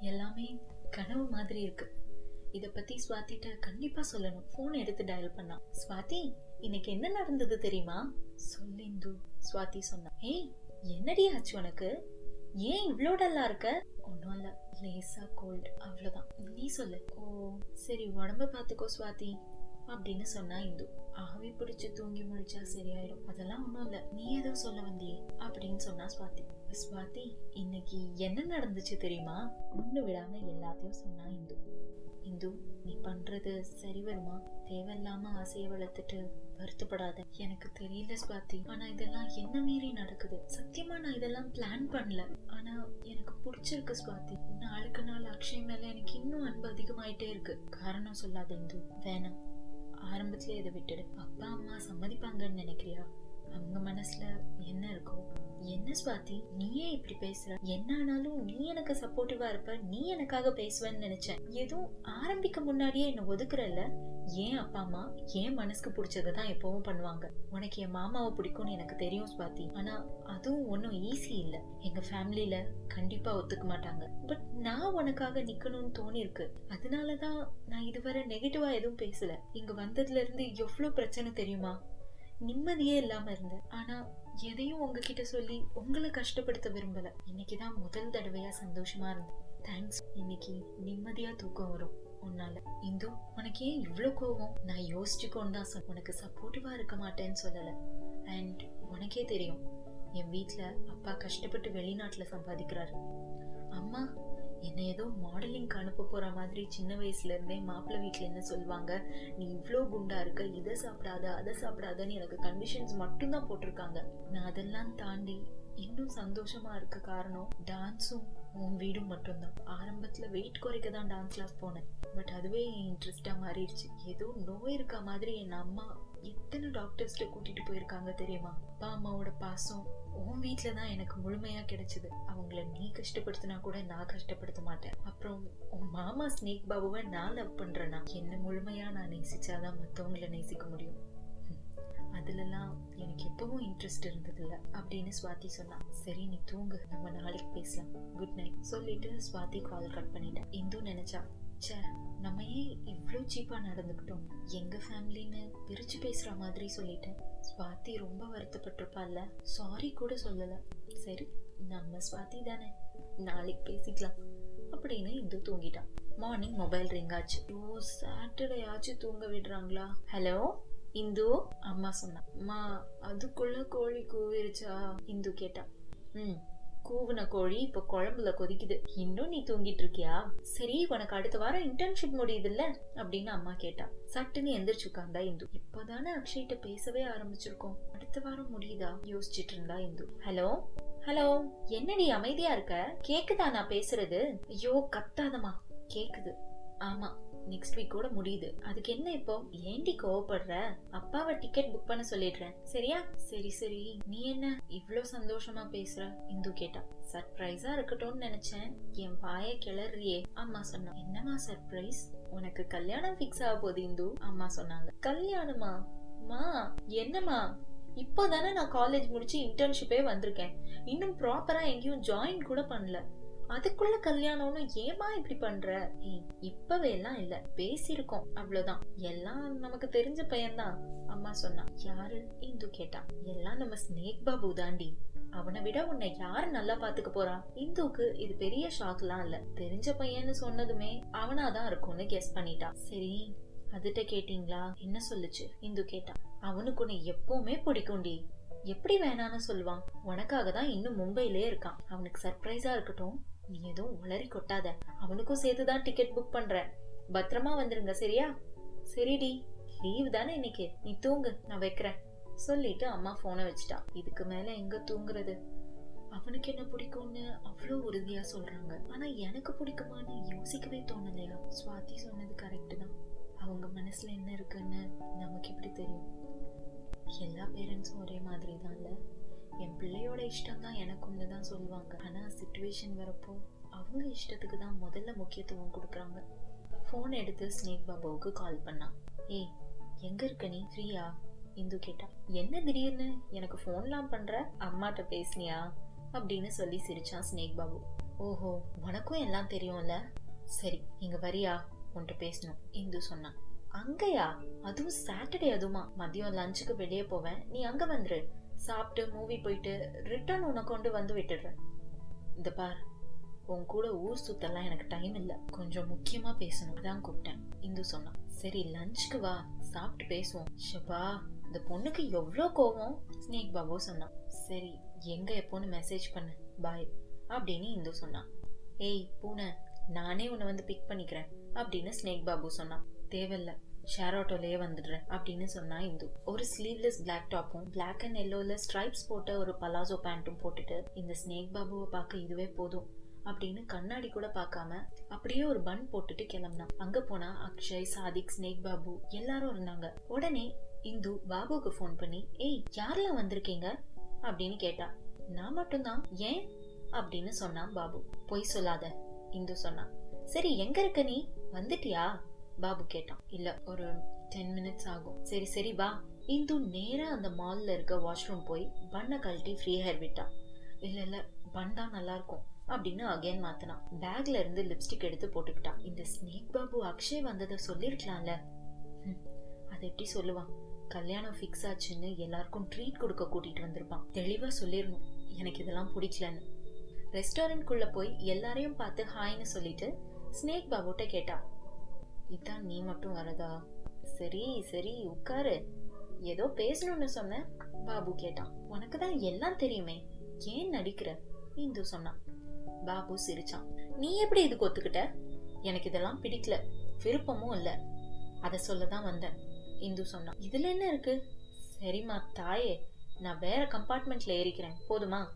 எல்லாமே கனவு மாதிரி இருக்கு. இதை பத்தி சுவாத்திட்ட கண்டிப்பா சொல்லணும். போன் எடுத்து டயல் பண்ணா. ஸ்வாதி இன்னைக்கு என்ன நடந்தது தெரியுமா? சொல்லிந்து சுவாதி சொன்னா. ஏய் என்னடி ஆச்சு உனக்கு? ஏன் இவ்வளோ டல்லா இருக்க? ஒன்றும் இல்லை. லேசா கோல்டு அவ்வளோதான் நீ சொல்லு. ஓ சரி உடம்ப பார்த்துக்கோ ஸ்வாதி அப்படின்னு சொன்னா இந்து. ஆவி பிடிச்சு தூங்கி முழிச்சா சரியாயிடும் அதெல்லாம் ஒண்ணும் இல்ல. நீ ஏதோ சொல்ல வந்தியே அப்படின்னு சொன்னா ஸ்வாதி ஸ்வாதி இன்னைக்கு என்ன நடந்துச்சு தெரியுமா? ஒண்ணு விடாம எல்லாத்தையும் சொன்னா இந்து. இந்து நீ பண்றது சரி வருமா? தேவையில்லாம ஆசையை வளர்த்துட்டு வருத்தப்படாத. எனக்கு தெரியல ஸ்வாதி ஆனா இதெல்லாம் என்ன மீறி நடக்குது? சத்தியமா நான் இதெல்லாம் பிளான் பண்ணல. ஆனா எனக்கு பிடிச்சிருக்கு ஸ்வாதி நாளுக்கு நாள் அக்ஷய் மேல எனக்கு இன்னும் அன்பு அதிகமாயிட்டே இருக்கு. காரணம் சொல்லாத இந்து. வேணாம். ஆரம்பத்திலே இதை விட்டுடு அப்பா அம்மா சம்மதிப்பாங்கன்னு நினைக்கிறியா? அவங்க மனசுல என்ன இருக்கும் என்ன சுவாதி நீயே இப்படி பேசுற? என்ன ஆனாலும் நீ எனக்கு சப்போர்ட்டிவா இருப்ப நீ எனக்காக பேசுவேன்னு நினைச்சேன். எதுவும் ஆரம்பிக்க முன்னாடியே என்ன ஒதுக்குறல்ல? ஏன் அப்பா அம்மா ஏன் மனசுக்கு பிடிச்சதை தான் எப்பவும் பண்ணுவாங்க? உனக்கு என் மாமாவை பிடிக்கும்னு எனக்கு தெரியும் ஸ்வாதி ஆனா அதுவும் ஒன்றும் ஈஸி இல்ல. எங்க ஃபேமிலியில கண்டிப்பா ஒத்துக்க மாட்டாங்க. பட் நான் உனக்காக நிக்கணும்னு தோணி இருக்கு அதனாலதான் நான் இதுவரை நெகட்டிவா எதுவும் பேசல. இங்க வந்ததுல இருந்து எவ்வளவு பிரச்சனை தெரியுமா? நிம்மதியே இல்லாம இருந்தேன் ஆனா எதையும் உங்ககிட்ட சொல்லி உங்களை கஷ்டப்படுத்த விரும்பல. இன்னைக்குதான் முதல் தடவையா சந்தோஷமா இருந்தேன். தேங்க்ஸ் இன்னைக்கு நிம்மதியா தூக்கம் வரும் உன்னால. இந்து உனக்கு ஏன் இவ்ளோ கோவம்? நான் யோசிச்சுக்கோன்னு தான் உனக்கு சப்போர்ட்டிவா இருக்க மாட்டேன்னு சொல்லல. அண்ட் உனக்கே தெரியும் என் வீட்டுல அப்பா கஷ்டப்பட்டு வெளிநாட்டுல சம்பாதிக்கிறாரு. அம்மா என்னை ஏதோ மாடலிங்க்கு அனுப்ப போற மாதிரி சின்ன வயசுல இருந்தே மாப்பிள்ளை வீட்டில் என்ன சொல்லுவாங்க? நீ இவ்வளோ குண்டா இருக்க இதை சாப்பிடாத அதை சாப்பிடாதன்னு எனக்கு கண்டிஷன்ஸ் மட்டும்தான் போட்டிருக்காங்க. நான் அதெல்லாம் தாண்டி இன்னும் சந்தோஷமா இருக்க காரணம் டான்ஸும் உன் வீடும் மட்டும்தான். ஆரம்பத்துல வெயிட் குறைக்க தான் டான்ஸ் கிளாஸ் போனேன். பட் அதுவே என் இன்ட்ரெஸ்டா மாறிடுச்சு. ஏதோ நோய் இருக்க மாதிரி என் அம்மா எத்தனை டாக்டர்ஸ்ட கூட்டிட்டு போயிருக்காங்க தெரியுமா? அப்பா அம்மாவோட பாசம் உன் வீட்டில தான் எனக்கு முழுமையா கிடைச்சது. அவங்கள நீ கஷ்டப்படுத்தினா கூட நான் கஷ்டப்படுத்த மாட்டேன். அப்புறம் உன் மாமா ஸ்னேக் பாபுவை நான் லவ் பண்றேனா? என்ன முழுமையா நான் நேசிச்சாதான் மற்றவங்கள நேசிக்க முடியும். அதுலலாம் எனக்கு எப்பவும் இன்ட்ரெஸ்ட் இருந்ததில்ல. அப்படின்னு ஸ்வாதி சொன்னா சரி நீ தூங்கு. நம்ம நாளைக்கு பேசலாம். குட் நைட் சொல்லிட்டு ஸ்வாதி கால் கட் பண்ணிட்டேன் இந்து நினைச்சா ச்சே நம்ம ஏன் இவ்வளோ சீப்பாக நடந்துக்கிட்டோம். எங்கள் ஃபேமிலின்னு பிரித்து பேசுகிற மாதிரி சொல்லிட்டேன். ஸ்வாதி ரொம்ப வருத்தப்பட்டிருப்பாள்ல. சாரி கூட சொல்லலை. சரி நம்ம ஸ்வாதி தானே. நாளைக்கு பேசிக்கலாம். அப்படின்னு இந்து தூங்கிட்டான். மார்னிங் மொபைல் ரிங் ஆச்சு. ஓ சாட்டர்டே ஆச்சு தூங்க விடுறாங்களா? ஹலோ இந்து? அம்மா சொன்னா. அம்மா அதுக்குள்ள கோழி கூவிருச்சா? இந்து கேட்டா. ம். கூவுன கோழி இப்ப குழம்புல கொதிக்குது. இன்னும் நீ தூங்கிட்டு இருக்கியா சரி உனக்கு அடுத்த வாரம் இன்டர்ன்ஷிப் முடியுதுல்ல? அப்படின்னு அம்மா கேட்டா. சட்டுன்னு எந்திரிச்சு உட்கார்ந்தா இந்து. இப்பதானே அக்ஷய்கிட்ட பேசவே ஆரம்பிச்சிருக்கோம். அடுத்த வாரம் முடியுதா? யோசிச்சுட்டு இருந்தா இந்து. ஹலோ? ஹலோ? என்னடி அமைதியா இருக்க? கேக்குதா நான் பேசுறது? ஐயோ கத்தாதமா கேக்குது. ஆமா. நெக்ஸ்ட் வீக் கூட முடியுது. அதுக்கு என்ன இப்போ? ஏண்டி கோவப்படுற? அப்பாவை டிக்கெட் புக் பண்ண சொல்லிடுறேன். சரியா? சரி சரி. நீ என்ன இவ்வளோ சந்தோஷமா பேசுற? இந்து கேட்டா. சர்ப்ரைஸா இருக்கட்டும்னு நினைச்சேன். என் வாய கிளறியே. அம்மா சொன்னா என்னமா சர்ப்ரைஸ் உனக்கு கல்யாணம் ஃபிக்ஸ் ஆக போகுது இந்து. அம்மா சொன்னாங்க கல்யாணமா? மா என்னம்மா? இப்போதானே நான் காலேஜ் முடிச்சு இன்டர்ன்ஷிப்பே வந்திருக்கேன். இன்னும் ப்ராப்பரா எங்கேயும் ஜாயின் கூட பண்ணல. அதுக்குள்ள கல்யாணம்னு ஏமா இப்படி பண்ற? ஏய் இப்பவே எல்லாம் இல்ல. பேசியிருக்கோம். அவ்வளவுதான். எல்லாம் நமக்கு தெரிஞ்ச பையன்தான். அம்மா சொன்னா. யாரு? இந்து கேட்டா. எல்லாம் நம்ம ஸ்னேக் பாபு தாண்டி. அவனை விட உன்னை யாரு நல்லா பாத்துக்க போறா? இந்துக்கு இது பெரிய ஷாக்லாம் இல்ல. தெரிஞ்ச பையன்னு சொன்னதுமே அவனாதான் இருக்கும்னு கெஸ் பண்ணிட்டா. சரி அதுட்ட கேட்டீங்களா? என்ன சொல்லுச்சு? இந்து கேட்டா. அவனுக்கு உன்னை எப்பவுமே பிடிக்கும்டி எப்படி வேணான்னு சொல்லுவான். உனக்காக தான் இன்னும் மும்பையிலே இருக்கான். அவனுக்கு சர்ப்ரைஸா இருக்கட்டும். நீ எதுவும் உளறி கொட்டாத. அவனுக்கும் சேர்த்து தான் டிக்கெட் புக் பண்றேன். பத்திரமா வந்துருங்க சரியா? சரிடி லீவ் தானே இன்னைக்கு? நீ தூங்கு நான் வைக்கிறேன். சொல்லிட்டு அம்மா போனை வச்சுட்டான் இதுக்கு மேல எங்க தூங்குறது? அவனுக்கு என்ன பிடிக்கும்னு அவ்வளோ உறுதியா சொல்றாங்க. ஆனா எனக்கு பிடிக்குமான்னு யோசிக்கவே தோணலையா? சுவாதி சொன்னது கரெக்டு தான். அவங்க மனசுல என்ன இருக்குன்னு நமக்கு எப்படி தெரியும்? எல்லா பேரண்ட்ஸும் ஒரே மாதிரி தான் இல்லை என் பிள்ளையோட இஷ்டம் தான் எனக்குன்னு தான் சொல்லுவாங்க. ஆனா சுச்சுவேஷன் வரப்போ அவங்க இஷ்டத்துக்கு தான் முதல்ல முக்கியத்துவம் கொடுக்குறாங்க. ஃபோன் எடுத்து ஸ்னேக் பாபாவுக்கு கால் பண்ணான் ஏய் எங்க இருக்க நீ? ஃப்ரீயா? இந்து கேட்டா. என்ன திடீர்னு? எனக்கு ஃபோன்லாம் பண்ற? அம்மாட்ட பேசுனியா? அப்படின்னு சொல்லி சிரிச்சான் ஸ்னேக் பாபு. ஓஹோ உனக்கும் எல்லாம் தெரியும்ல? சரி இங்க வரியா? உன்கிட்ட பேசணும். இந்து சொன்னான் அங்கயா? அதுவும் சாட்டர்டே அதுமா. மதியம் லஞ்சுக்கு வெளியே போவேன். நீ அங்க வந்துரு. சாப்பிட்டு மூவி போயிட்டு ரிட்டர்ன் உன்னை கொண்டு வந்து விட்டுடுறேன். இந்த பார் உன் கூட ஊர் சுத்தெல்லாம் எனக்கு டைம் இல்லை. கொஞ்சம் முக்கியமா பேசணும் தான் கூப்பிட்டேன் இந்து சொன்னான். சரி லஞ்சுக்கு வா சாப்பிட்டு பேசுவோம். ஷபா இந்த பொண்ணுக்கு எவ்வளோ கோவம்? ஸ்னேக் பாபு சொன்னான். சரி எங்க எப்போன்னு மெசேஜ் பண்ணு. பாய் அப்படின்னு இந்து சொன்னான். ஏய் பூனை நானே உன்னை வந்து பிக் பண்ணிக்கிறேன் அப்படின்னு ஸ்னேக் பாபு சொன்னான். தேவையில்ல. ஷேர் ஆட்டோலயே வந்துடுறேன் அப்படின்னு சொன்னா இந்து. ஒரு ஸ்லீவ்லெஸ் பிளாக் டாப்பும் பிளாக் அண்ட் எல்லோல ஸ்ட்ரைப்ஸ் போட்ட ஒரு பலாசோ பேண்ட்டும் போட்டுட்டு இந்த ஸ்னேக் பாபுவை பார்க்க இதுவே போதும் அப்படின்னு கண்ணாடி கூட பார்க்காம அப்படியே ஒரு பன் போட்டுட்டு கிளம்புனான். அங்க போனா அக்ஷய் சாதிக் ஸ்னேக் பாபு எல்லாரும் இருந்தாங்க. உடனே இந்து பாபுக்கு ஃபோன் பண்ணி ஏய் யாரெல்லாம் வந்திருக்கீங்க? அப்படின்னு கேட்டா நான் மட்டும்தான் ஏன்? அப்படின்னு சொன்னான் பாபு. பொய் சொல்லாத இந்து சொன்னான். சரி எங்க இருக்க நீ? வந்துட்டியா? பாபு கேட்டான். இல்ல ஒரு டென் மினிட்ஸ் ஆகும். சரி சரி வா. இந்து நேரா அந்த மால்ல இருக்க வாஷ்ரூம் போய் பண்ணை கழட்டி ஃப்ரீ ஹேர் விட்டான் இல்ல இல்ல பன் தான் நல்லா இருக்கும் அப்படின்னு அகைன் மாத்தினான். பேக்ல இருந்து லிப்ஸ்டிக் எடுத்து போட்டுக்கிட்டான். இந்த ஸ்னேக் பாபு அக்ஷய் வந்ததை சொல்லிருக்கலாம்ல. அதை எப்படி சொல்லுவான்? கல்யாணம் ஃபிக்ஸ் ஆச்சுன்னு எல்லாருக்கும் ட்ரீட் கொடுக்க கூட்டிட்டு வந்திருப்பான். தெளிவா சொல்லிடணும் எனக்கு இதெல்லாம் பிடிக்கலன்னு. ரெஸ்டாரண்ட்குள்ள போய் எல்லாரையும் பார்த்து ஹாய்னு சொல்லிட்டு ஸ்னேக் பாபுட்ட கேட்டான். இதான் நீ மட்டும் வரதா? சரி சரி உட்காரு. ஏதோ பேசணும்னு சொன்ன பாபு கேட்டான். உனக்கு தான் எல்லாம் தெரியுமே ஏன் நடிக்கிற? இந்து சொன்னான். பாபு சிரிச்சான். நீ எப்படி இதுக்கு ஒத்துக்கிட்ட எனக்கு இதெல்லாம் பிடிக்கல விருப்பமும் இல்ல. அத சொல்லதான் வந்தேன் இந்து சொன்னான். இதுல என்ன இருக்கு? சரிம்மா தாயே நான் வேற கம்பார்ட்மெண்ட்ல ஏறிக்கிறேன். போதுமா?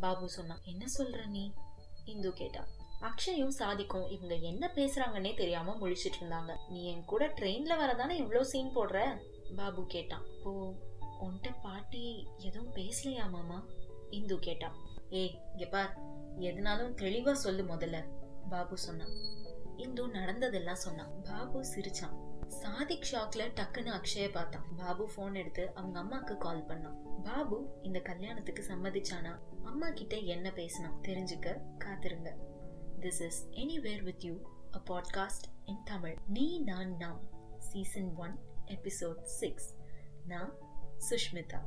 பாபு சொன்னான். என்ன சொல்ற நீ? இந்து கேட்டா அக்ஷயும் சாதிக்கும் இவங்க என்ன பேசுறாங்கன்னே தெரியாம முழிச்சிட்டு இருந்தாங்க. நீ என் கூட ட்ரெயின்ல வரதானே இவ்வளோ சீன் போடுற? பாபு கேட்டான். ஓ உன்கிட்ட பாட்டி எதுவும் பேசலையா மாமா? இந்து கேட்டான். ஏய் இங்க பார். எதுனாலும் தெளிவா சொல்லு முதல்ல பாபு சொன்னான். இந்து நடந்ததெல்லாம் சொன்னான். பாபு சிரிச்சான். சாதிக் ஷாக்ல டக்குன்னு அக்ஷய பார்த்தான். பாபு போன் எடுத்து அவங்க அம்மாக்கு கால் பண்ணான். பாபு இந்த கல்யாணத்துக்கு சம்மதிச்சானா? அம்மா கிட்ட என்ன பேசினான் தெரிஞ்சுக்க காத்திருங்க. this is anywhere with you a podcast in Tamil நீ நான் நாம் சீசன் ஒன் எபிசோட் சிக்ஸ் நான் சுஷ்மிதா